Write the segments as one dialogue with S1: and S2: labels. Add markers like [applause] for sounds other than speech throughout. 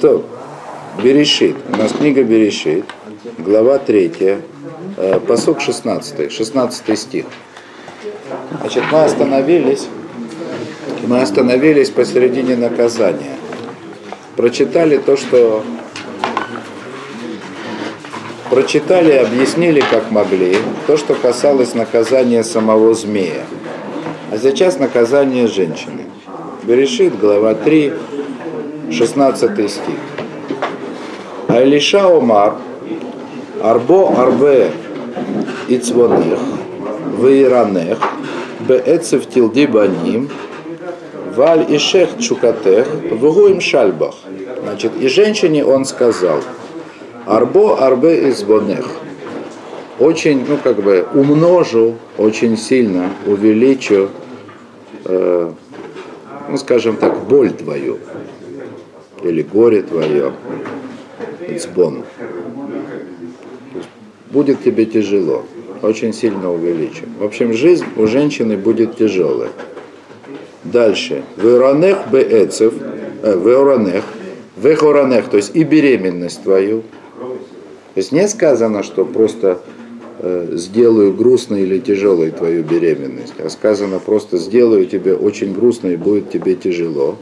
S1: То, Берешит. У нас книга Берешит, глава 3, э, посок 16, 16 стих. Значит, мы остановились, мы остановились посередине наказания. Прочитали то, что прочитали объяснили, как могли, то, что касалось наказания самого змея. А сейчас наказание женщины. Берешит, глава 3, 16 стих. Айлиша Омар, Арбо Арбе Ицвонех, Вейранех, Беэцев Тилди Баним, Валь Ишех Чукатех, Вгуим Шальбах. Значит, и женщине он сказал, Арбо Арбе Ицвонех, очень, ну как бы, умножу, очень сильно увеличу, э, ну скажем так, боль твою, или горе твое, Ицбон. Будет тебе тяжело, очень сильно увеличим. В общем, жизнь у женщины будет тяжелая. Дальше. Веоранех беэцев, э, веоранех, вехоранех, то есть и беременность твою. То есть не сказано, что просто э, сделаю грустной или тяжелой твою беременность, а сказано просто сделаю тебе очень грустно и будет тебе тяжело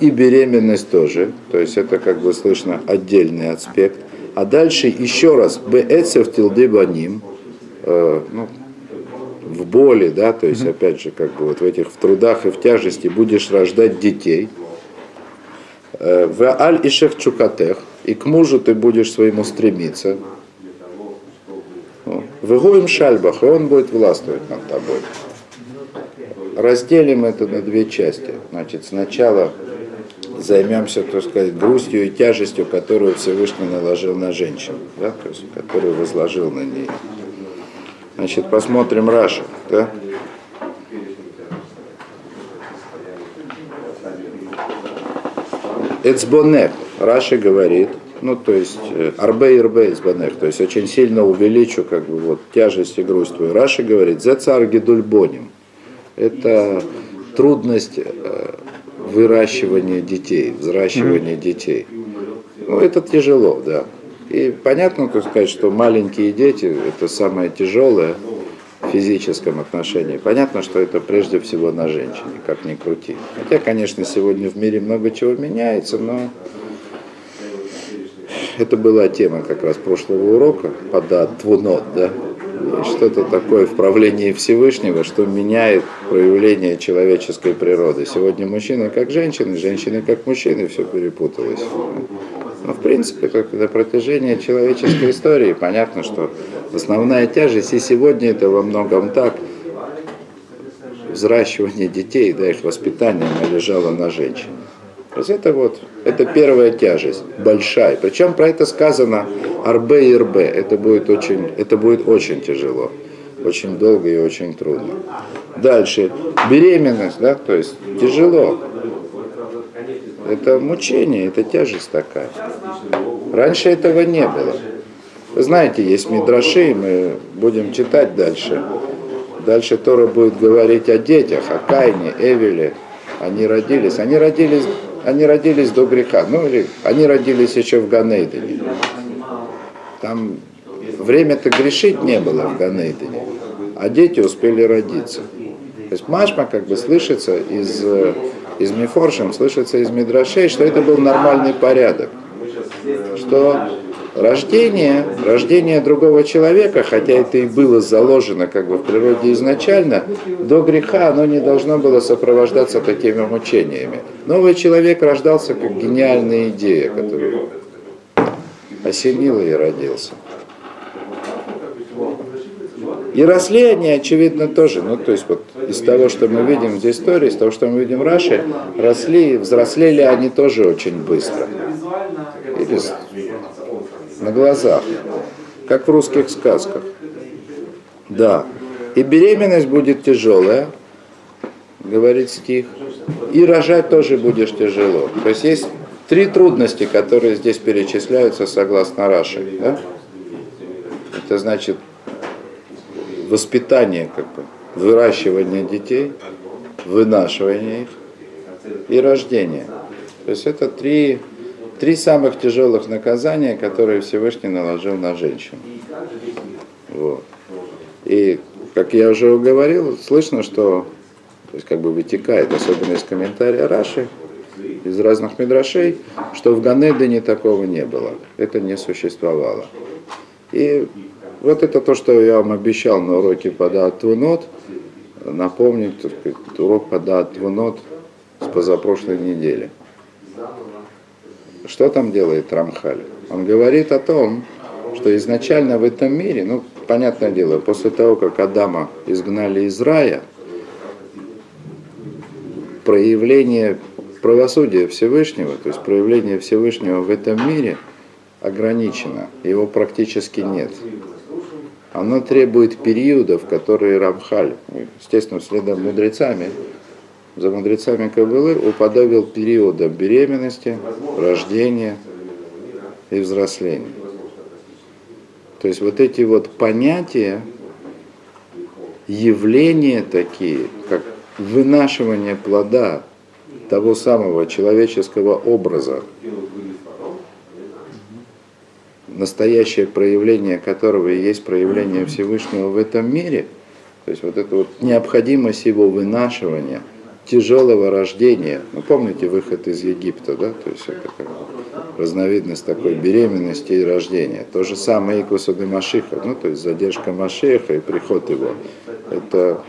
S1: и беременность тоже, то есть это как бы слышно отдельный аспект. А дальше еще раз, беэцев тилды баним, э, ну, в боли, да, то есть опять же как бы вот в этих в трудах и в тяжести будешь рождать детей. Э, в аль и чукатех, и к мужу ты будешь своему стремиться. В Шальбах, и он будет властвовать над тобой. Разделим это на две части. Значит, сначала займемся, так сказать, грустью и тяжестью, которую Всевышний наложил на женщин, да, то есть, которую возложил на ней. Значит, посмотрим Раша, да? Эцбонех, Раши говорит, ну, то есть, э, арбе и рбе эцбонех, то есть, очень сильно увеличу, как бы, вот, тяжесть и грусть твою. Раши говорит, зе цар гидульбоним. Это трудность э, выращивание детей, взращивание mm-hmm. детей. Ну, это тяжело, да. И понятно, так сказать, что маленькие дети – это самое тяжелое в физическом отношении. Понятно, что это прежде всего на женщине, как ни крути. Хотя, конечно, сегодня в мире много чего меняется, но это была тема как раз прошлого урока, подат твунот, да, что-то такое в правлении Всевышнего, что меняет проявление человеческой природы. Сегодня мужчины как женщины, женщины как мужчины, все перепуталось. Но в принципе, как на протяжении человеческой истории, понятно, что основная тяжесть, и сегодня это во многом так, взращивание детей, да, их воспитание лежало на женщине. Есть это вот, это первая тяжесть, большая. Причем про это сказано арбе и рбе. Это будет очень, это будет очень тяжело, очень долго и очень трудно. Дальше, беременность, да, то есть тяжело. Это мучение, это тяжесть такая. Раньше этого не было. Вы знаете, есть мидраши, мы будем читать дальше. Дальше Тора будет говорить о детях, о Кайне, Эвеле. Они родились. Они родились они родились до греха, ну или они родились еще в Ганейдене. Там время-то грешить не было в Ганейдене, а дети успели родиться. То есть Машма как бы слышится из, из Мифоршем, слышится из Мидрашей, что это был нормальный порядок. Что Рождение, рождение другого человека, хотя это и было заложено как бы в природе изначально, до греха оно не должно было сопровождаться такими мучениями. Новый человек рождался как гениальная идея, которая осенила и родился. И росли они, очевидно, тоже. Ну, то есть вот из того, что мы видим в истории, из того, что мы видим в Раше, росли, взрослели они тоже очень быстро. Или на глазах, как в русских сказках. Да. И беременность будет тяжелая, говорит стих, и рожать тоже будешь тяжело. То есть есть три трудности, которые здесь перечисляются согласно Раши. Да? Это значит воспитание, как бы, выращивание детей, вынашивание их и рождение. То есть это три, три самых тяжелых наказания, которые Всевышний наложил на женщину. Вот. И, как я уже говорил, слышно, что то есть как бы вытекает, особенно из комментария Раши, из разных мидрашей, что в Ганедене такого не было. Это не существовало. И вот это то, что я вам обещал на уроке Падат Твунот, напомнить, так сказать, урок Падат Твунот с позапрошлой недели. Что там делает Рамхаль? Он говорит о том, что изначально в этом мире, ну, понятное дело, после того, как Адама изгнали из рая, проявление правосудия Всевышнего, то есть проявление Всевышнего в этом мире ограничено, его практически нет. Оно требует периодов, которые Рамхаль, естественно, следом мудрецами, за мудрецами Кабылы уподобил периодам беременности, рождения и взросления. То есть вот эти вот понятия, явления такие, как вынашивание плода того самого человеческого образа, настоящее проявление которого и есть проявление Всевышнего в этом мире, то есть вот эта вот необходимость его вынашивания, тяжелого рождения, ну помните выход из Египта, да, то есть это как разновидность такой беременности и рождения. То же самое и Кусуды Машиха, ну то есть задержка Машеха и приход его. Это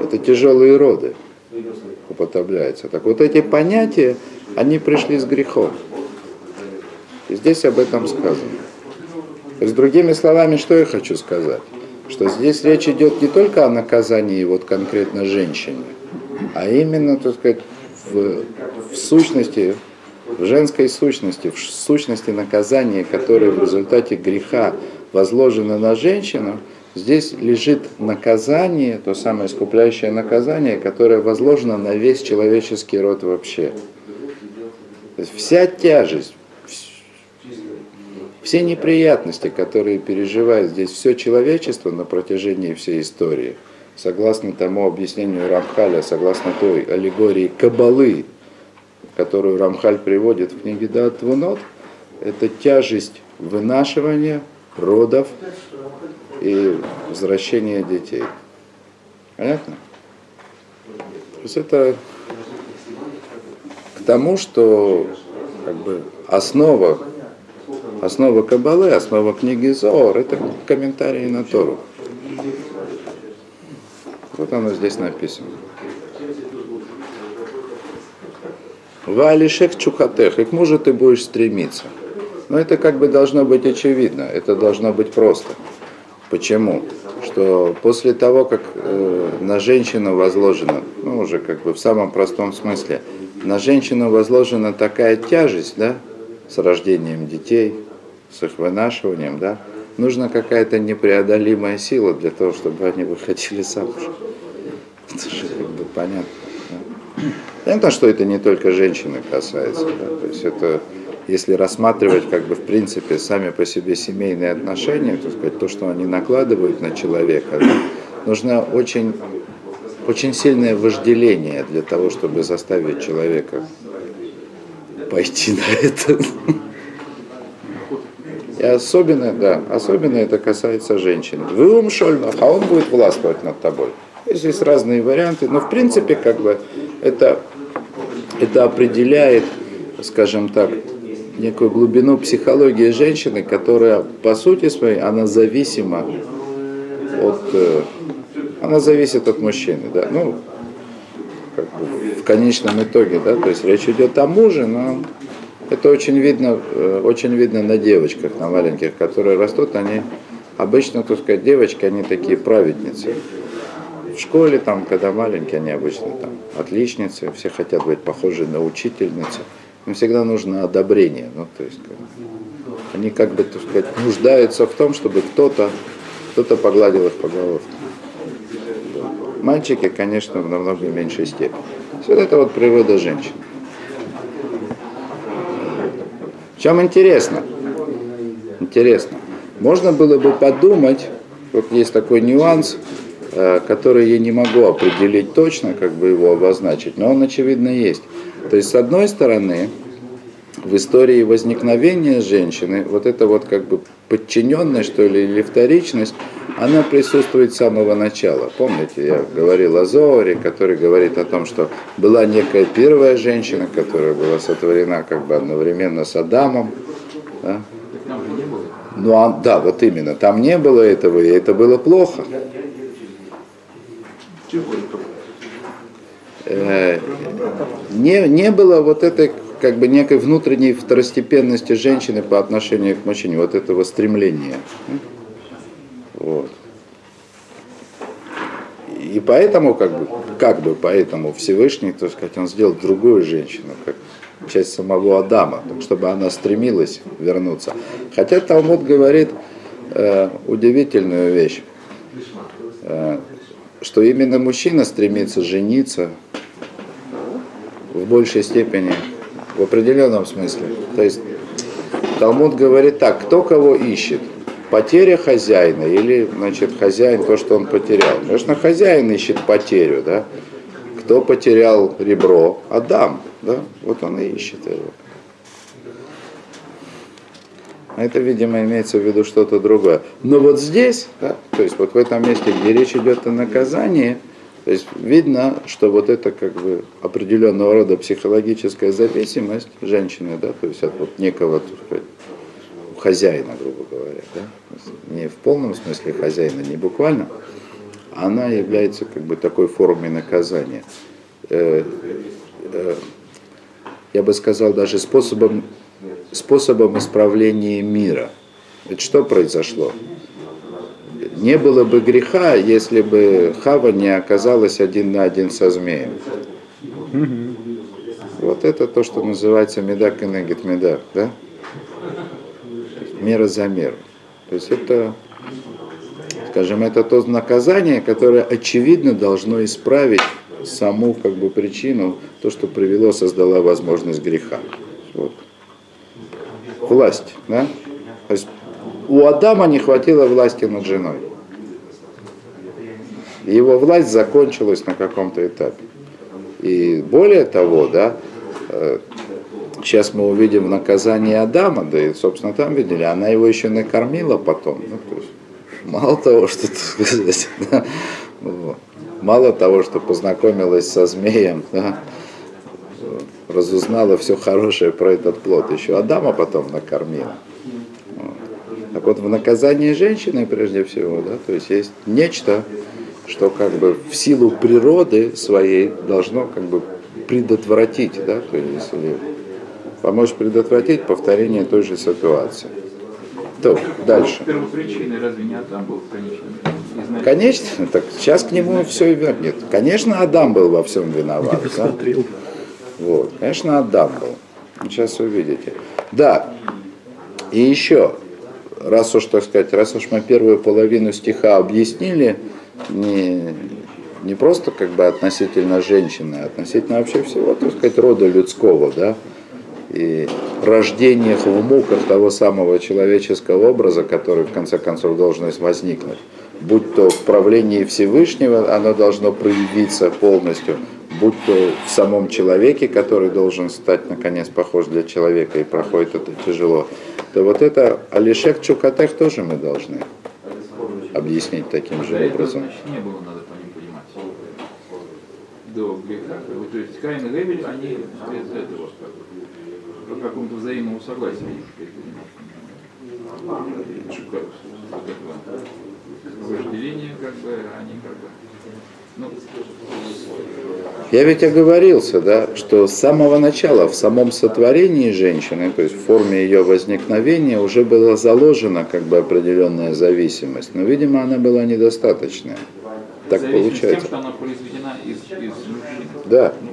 S1: это тяжелые роды употребляется. Так вот эти понятия, они пришли с грехом. И здесь об этом сказано. То есть, другими словами, что я хочу сказать? Что здесь речь идет не только о наказании вот конкретно женщине, а именно, так сказать, в, в сущности, в женской сущности, в сущности наказания, которое в результате греха возложено на женщину – Здесь лежит наказание, то самое искупляющее наказание, которое возложено на весь человеческий род вообще. То есть вся тяжесть, все неприятности, которые переживает здесь все человечество на протяжении всей истории, согласно тому объяснению Рамхаля, согласно той аллегории Кабалы, которую Рамхаль приводит в книге Дат Вунот, это тяжесть вынашивания родов, и возвращение детей. Понятно? То есть это к тому, что как бы основа, основа Кабалы, основа книги Зоор, это комментарии на Тору. Вот оно здесь написано. Валишек чухатех, и к мужу ты будешь стремиться. Но это как бы должно быть очевидно, это должно быть просто. Почему? Что после того, как э, на женщину возложено, ну уже как бы в самом простом смысле, на женщину возложена такая тяжесть, да, с рождением детей, с их вынашиванием, да, нужна какая-то непреодолимая сила для того, чтобы они выходили замуж. Это же как бы понятно. Да? Понятно, что это не только женщины касается, да, то есть это если рассматривать как бы в принципе сами по себе семейные отношения, то сказать, то, что они накладывают на человека, да, нужно очень, очень сильное вожделение для того, чтобы заставить человека пойти на это. И особенно, да, особенно это касается женщин. Вы умшольнов, а он будет властвовать над тобой. Здесь разные варианты, но в принципе как бы это, это определяет, скажем так, некую глубину психологии женщины, которая по сути своей, она зависима от, э, она зависит от мужчины, да, ну, как бы в конечном итоге, да, то есть речь идет о муже, но это очень видно, э, очень видно на девочках, на маленьких, которые растут, они обычно, так сказать, девочки, они такие праведницы. В школе, там, когда маленькие, они обычно там отличницы, все хотят быть похожи на учительницу им всегда нужно одобрение. Ну, то есть, они как бы, так сказать, нуждаются в том, чтобы кто-то кто погладил их по головке. Мальчики, конечно, в намного меньшей степени. Все это вот природа женщин. В чем интересно? Интересно. Можно было бы подумать, вот есть такой нюанс, э, который я не могу определить точно, как бы его обозначить, но он очевидно есть То есть, с одной стороны, в истории возникновения женщины, вот это вот как бы подчиненность, что ли, или вторичность, она присутствует с самого начала. Помните, я говорил о Зоаре, который говорит о том, что была некая первая женщина, которая была сотворена как бы одновременно с Адамом. Да? Ну, а, да, вот именно, там не было этого, и это было плохо. Э, не, не было вот этой как бы некой внутренней второстепенности женщины по отношению к мужчине, вот этого стремления. Вот. И поэтому, как бы, как бы поэтому Всевышний, так сказать, он сделал другую женщину, как часть самого Адама, чтобы она стремилась вернуться. Хотя Талмуд говорит э, удивительную вещь, э, что именно мужчина стремится жениться в большей степени, в определенном смысле. То есть Талмуд говорит так, кто кого ищет, потеря хозяина или, значит, хозяин то, что он потерял. Конечно, хозяин ищет потерю, да. Кто потерял ребро? Адам, да. Вот он и ищет его. Это, видимо, имеется в виду что-то другое. Но вот здесь, да, то есть вот в этом месте, где речь идет о наказании, то есть видно, что вот это как бы определенного рода психологическая зависимость женщины, да, то есть от вот некого так сказать, хозяина, грубо говоря, да, не в полном смысле хозяина, не буквально, она является как бы такой формой наказания. Э, э, я бы сказал, даже способом, способом исправления мира. Ведь что произошло? Не было бы греха, если бы Хава не оказалась один на один со змеем. Вот это то, что называется медак и негет медак, да? Мера за меру. То есть это, скажем, это то наказание, которое очевидно должно исправить саму как бы причину, то, что привело, создала возможность греха. Вот. Власть, да? То есть у Адама не хватило власти над женой. Его власть закончилась на каком-то этапе. И более того, да, э, сейчас мы увидим наказание Адама, да и, собственно, там видели, она его еще накормила потом. Ну, то есть, мало того, что, сказать, [laughs] да, вот, мало того, что познакомилась со змеем, да, разузнала все хорошее про этот плод, еще Адама потом накормила. Так вот, в наказании женщины, прежде всего, да, то есть есть нечто, что как бы в силу природы своей должно как бы предотвратить, да, то есть помочь предотвратить повторение той же ситуации. То, дальше.
S2: Первопричиной разве не Адам был в
S1: Конечно, так сейчас к нему все и вернет. Конечно, Адам был во всем виноват. Да? Вот, конечно, Адам был. Сейчас увидите. Да, и еще, раз уж, так сказать, раз уж мы первую половину стиха объяснили, не, не просто как бы относительно женщины, а относительно вообще всего, так сказать, рода людского, да, и рождениях в муках того самого человеческого образа, который в конце концов должен возникнуть. Будь то в правлении Всевышнего, оно должно проявиться полностью, будь то в самом человеке, который должен стать наконец похож для человека и проходит это тяжело, то вот это Алишек Чукатех тоже мы должны объяснить таким же образом.
S2: Этого, значит, не было, надо по ним понимать. До греха. То есть Каин и Гевель, они без этого как бы, по какому-то взаимному согласию шукают вожделения, как бы, они как бы, ну,
S1: Я ведь оговорился, да, что с самого начала в самом сотворении женщины, то есть в форме ее возникновения, уже была заложена как бы определенная зависимость, но, видимо, она была недостаточная. Так получается.
S2: тем, что она произведена из, из мужчин.
S1: Да,
S2: Ну,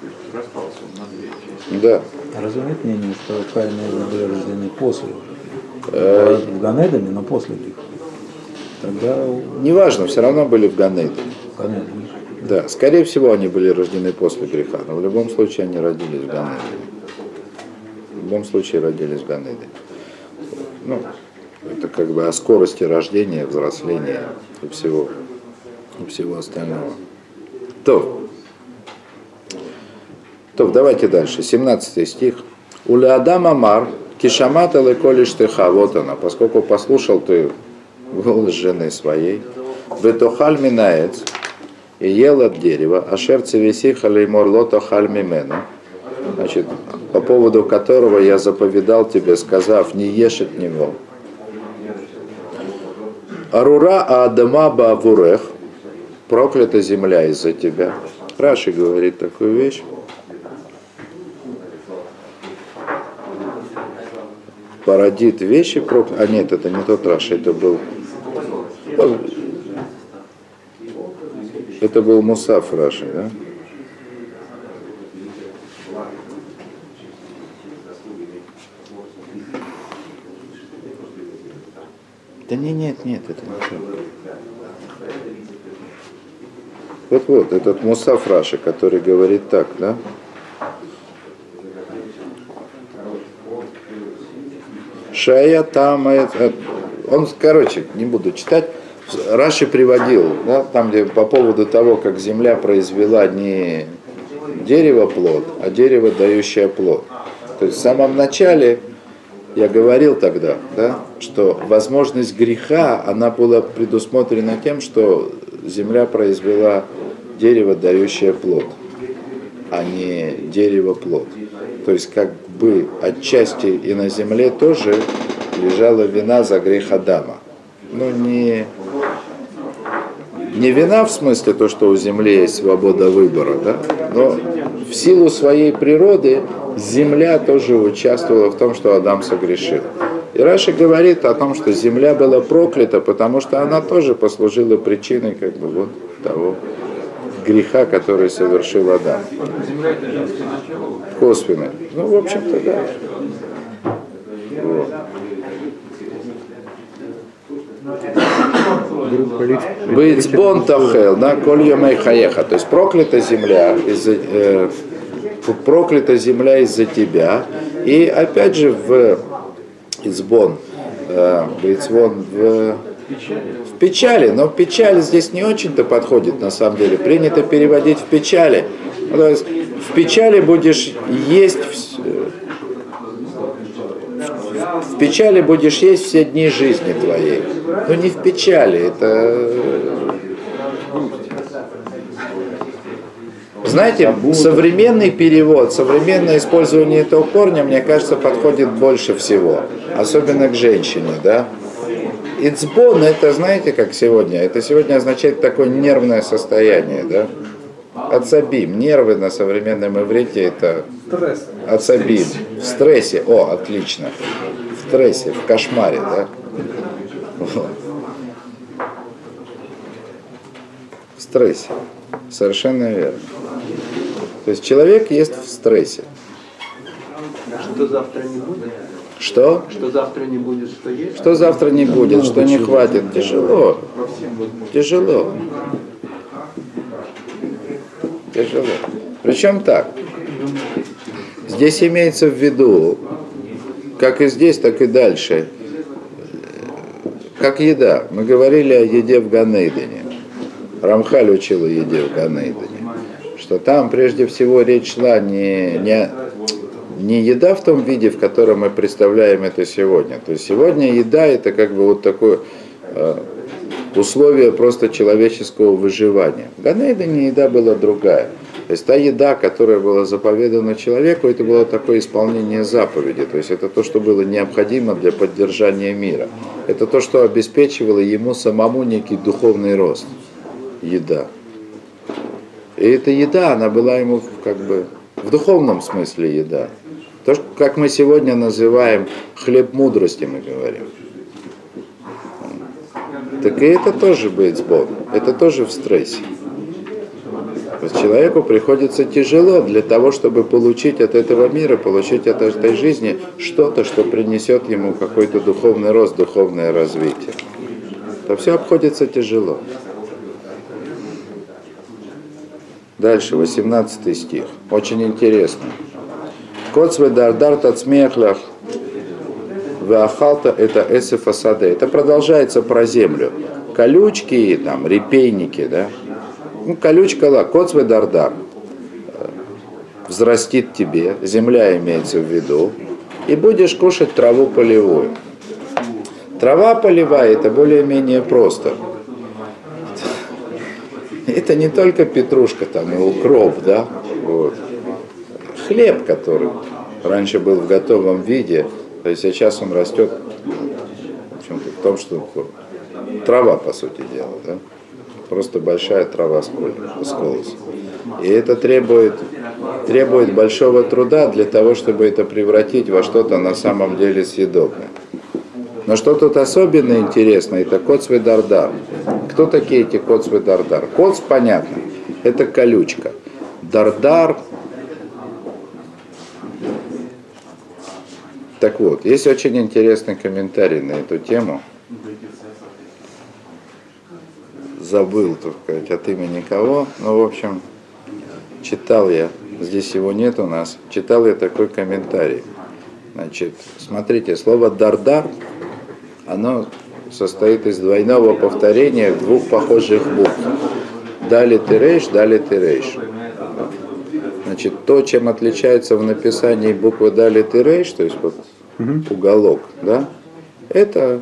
S2: то есть распался он на две части.
S1: Да.
S3: Разве нет мнения, что Каин и Эва были рождены после уже?
S1: Э,
S3: В Ганедаме, но после них. Тогда
S1: Неважно, все равно были в Ганейде.
S3: Ганедам.
S1: Да, скорее всего, они были рождены после греха, но в любом случае они родились в Ганейде. В любом случае родились в Ганейде. Ну, это как бы о скорости рождения, взросления и всего, и всего остального. То, То, давайте дальше. 17 стих. Уля Адам Амар, кишамата леколиш тыха, вот она, поскольку послушал ты голос жены своей, ветохаль минаец, и ел от дерева, а шерце виси халеймор лото халь мимену, значит, по поводу которого я заповедал тебе, сказав, не ешь от него. Арура Адама Бавурех, проклята земля из-за тебя. Раши говорит такую вещь. Породит вещи прокля... А нет, это не тот Раши, это был... Это был Мусаф Раши, да? Да не, нет, нет, это не то. Вот-вот, этот Мусаф Раши, который говорит так, да? Шая там, это, он, короче, не буду читать, Раши приводил, да, там, где по поводу того, как земля произвела не дерево плод, а дерево, дающее плод. То есть в самом начале я говорил тогда, да, что возможность греха, она была предусмотрена тем, что земля произвела дерево, дающее плод, а не дерево плод. То есть как бы отчасти и на земле тоже лежала вина за грех Адама. Но не, не вина в смысле то, что у земли есть свобода выбора, да? но в силу своей природы земля тоже участвовала в том, что Адам согрешил. И Раша говорит о том, что земля была проклята, потому что она тоже послужила причиной как бы, вот, того греха, который совершил Адам. Косвенно. Ну, в общем-то, да. Вот. Бейцбон тахел, да, коль йомей хаеха. То есть проклята земля из-за э, проклята земля из-за тебя. И опять же в Ицбон, э, Бейцбон в в печали, но печаль здесь не очень-то подходит на самом деле. Принято переводить в печали. Ну, то есть в печали будешь есть в печали будешь есть все дни жизни твоей. Но не в печали, это Знаете, современный перевод, современное использование этого корня, мне кажется, подходит больше всего. Особенно к женщине, да? Ицбон, это знаете, как сегодня? Это сегодня означает такое нервное состояние, да? Ацабим. Нервы на современном иврите это ацабим. В стрессе. О, отлично. В стрессе, в кошмаре, да? В стрессе. Совершенно верно. То есть человек есть в стрессе.
S4: Что завтра не будет?
S1: Что?
S4: Что завтра не будет, что есть?
S1: Что завтра не будет, что не хватит? Тяжело. Тяжело. Тяжело. Причем так. Здесь имеется в виду, как и здесь, так и дальше, как еда. Мы говорили о еде в Ганейдене. Рамхаль учил о еде в Ганейдене. Что там прежде всего речь шла не, не, не еда в том виде, в котором мы представляем это сегодня. То есть сегодня еда это как бы вот такое э, условие просто человеческого выживания. В Ганейдене еда была другая. То есть та еда, которая была заповедана человеку, это было такое исполнение заповеди. То есть это то, что было необходимо для поддержания мира. Это то, что обеспечивало ему самому некий духовный рост. Еда. И эта еда, она была ему как бы в духовном смысле еда. То, как мы сегодня называем хлеб мудрости, мы говорим. Так и это тоже с Богом. Это тоже в стрессе. Человеку приходится тяжело для того, чтобы получить от этого мира, получить от этой жизни что-то, что принесет ему какой-то духовный рост, духовное развитие. То все обходится тяжело. Дальше, 18 стих. Очень интересно. Коцве дардар тацмехлях Веахалта это эсефасаде. Это продолжается про землю. Колючки, там, репейники, да. Ну, колючка, ла, коцве дардар. В взрастит тебе, земля имеется в виду, и будешь кушать траву полевую. Трава полевая это более-менее просто. Это не только петрушка там и укроп, да, вот. Хлеб, который раньше был в готовом виде, то есть сейчас он растет в, общем-то, в том, что трава, по сути дела, да? просто большая трава с колос. И это требует, требует большого труда для того, чтобы это превратить во что-то на самом деле съедобное. Но что тут особенно интересно, это коцвы дардар. Кто такие эти коцвы дардар? Коц, понятно, это колючка. Дардар Так вот, есть очень интересный комментарий на эту тему. Забыл, так сказать, от имени кого. Ну, в общем, читал я, здесь его нет у нас, читал я такой комментарий. Значит, смотрите, слово «дардар», оно состоит из двойного повторения двух похожих букв. Дали ты рейш, дали ты рейш. Значит, то, чем отличается в написании буквы дали ты рейш, то есть вот уголок, да, это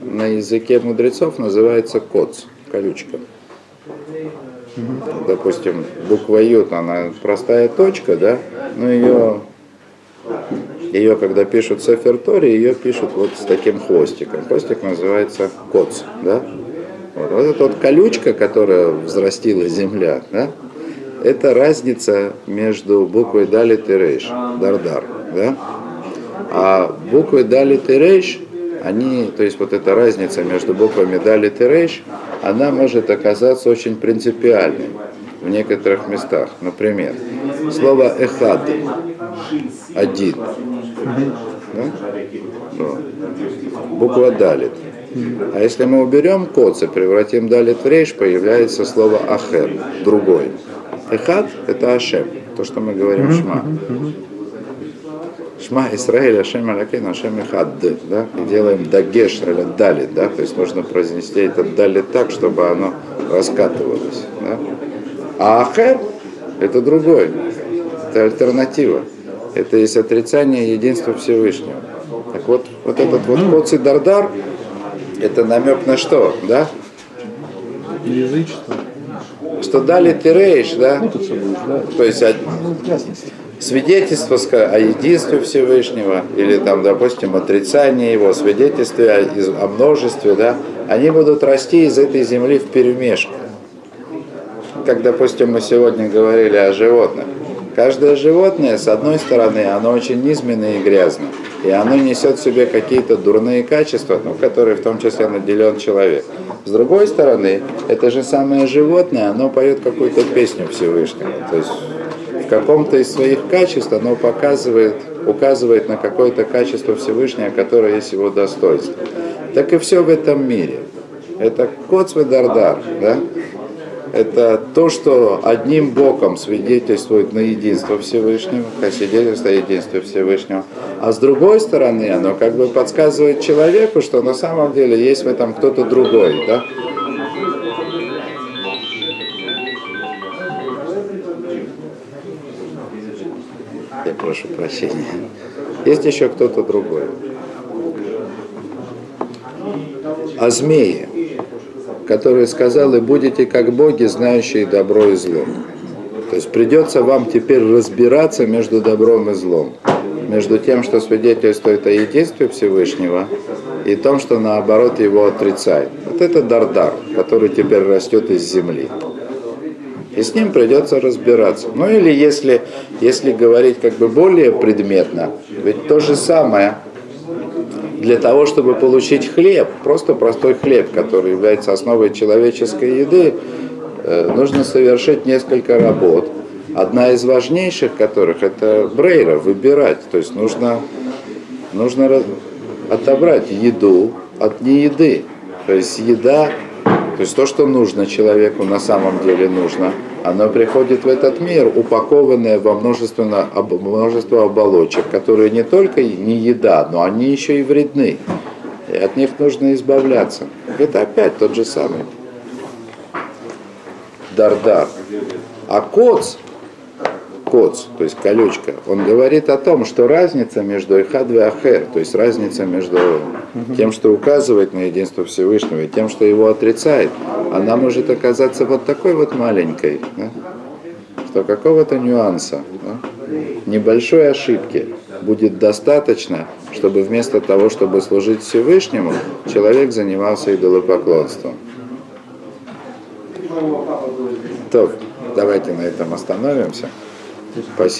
S1: на языке мудрецов называется коц, колючка. Допустим, буква Ют, она простая точка, да, но ее, ее когда пишут в Сефертори, ее пишут вот с таким хвостиком. Хвостик называется коц, да. Вот, вот эта вот колючка, которая взрастила земля, да, это разница между буквой Далит и Рейш, Дардар, да? А буквы Далит и Рейш, они, то есть вот эта разница между буквами Далит и Рейш, она может оказаться очень принципиальной в некоторых местах. Например, слово «эхад» – «один». Да? Буква «далит». А если мы уберем коц и превратим «далит» в «рейш», появляется слово «ахер» – «другой». Эхад – это Ашем, то, что мы говорим Шма. Шма Исраиль, Ашем Алякейн, Ашем Эхад, да, и делаем дагеш или дали, да, то есть нужно произнести это дали так, чтобы оно раскатывалось, да. А Ахер – это другой, это альтернатива, это есть отрицание единства Всевышнего. Так вот, вот этот вот Коци Дардар, это намек на что, да?
S3: Язычество.
S1: Что дали Тирейш, да?
S3: Путаться будешь, да?
S1: То есть
S3: Ну, в.
S1: Свидетельство о единстве Всевышнего, или там, допустим, отрицание его, свидетельстве о, о множестве, да, они будут расти из этой земли в перемешку. Как, допустим, мы сегодня говорили о животных. Каждое животное, с одной стороны, оно очень низменное и грязное, и оно несет в себе какие-то дурные качества, ну, которые в том числе наделен человек. С другой стороны, это же самое животное, оно поет какую-то песню Всевышнему. То есть каком-то из своих качеств оно показывает, указывает на какое-то качество Всевышнего, которое есть его достоинство. Так и все в этом мире. Это коцведардар, да? Это то, что одним боком свидетельствует на единство Всевышнего, свидетельство о единстве Всевышнего, а с другой стороны оно как бы подсказывает человеку, что на самом деле есть в этом кто-то другой, да? Прошу прощения. Есть еще кто-то другой. О змее, который сказал, и будете как боги, знающие добро и зло. То есть придется вам теперь разбираться между добром и злом. Между тем, что свидетельствует о единстве Всевышнего, и том, что наоборот его отрицает. Вот это дардар, который теперь растет из земли. И с ним придется разбираться. Ну или если, если говорить как бы более предметно, ведь то же самое для того, чтобы получить хлеб, просто простой хлеб, который является основой человеческой еды, э, нужно совершить несколько работ. Одна из важнейших которых это брейра, выбирать. То есть нужно, нужно отобрать еду от нееды. То есть еда, то есть то, что нужно человеку на самом деле нужно, оно приходит в этот мир, упакованное во множество, множество оболочек, которые не только не еда, но они еще и вредны. И от них нужно избавляться. Это опять тот же самый дардар. А коц, коц, то есть колючка, он говорит о том, что разница между Эхад и Ахер, то есть разница между тем, что указывает на единство Всевышнего, и тем, что его отрицает, она может оказаться вот такой вот маленькой, да? что какого-то нюанса, да? небольшой ошибки будет достаточно, чтобы вместо того, чтобы служить Всевышнему, человек занимался идолопоклонством. Так, давайте на этом остановимся. Спасибо.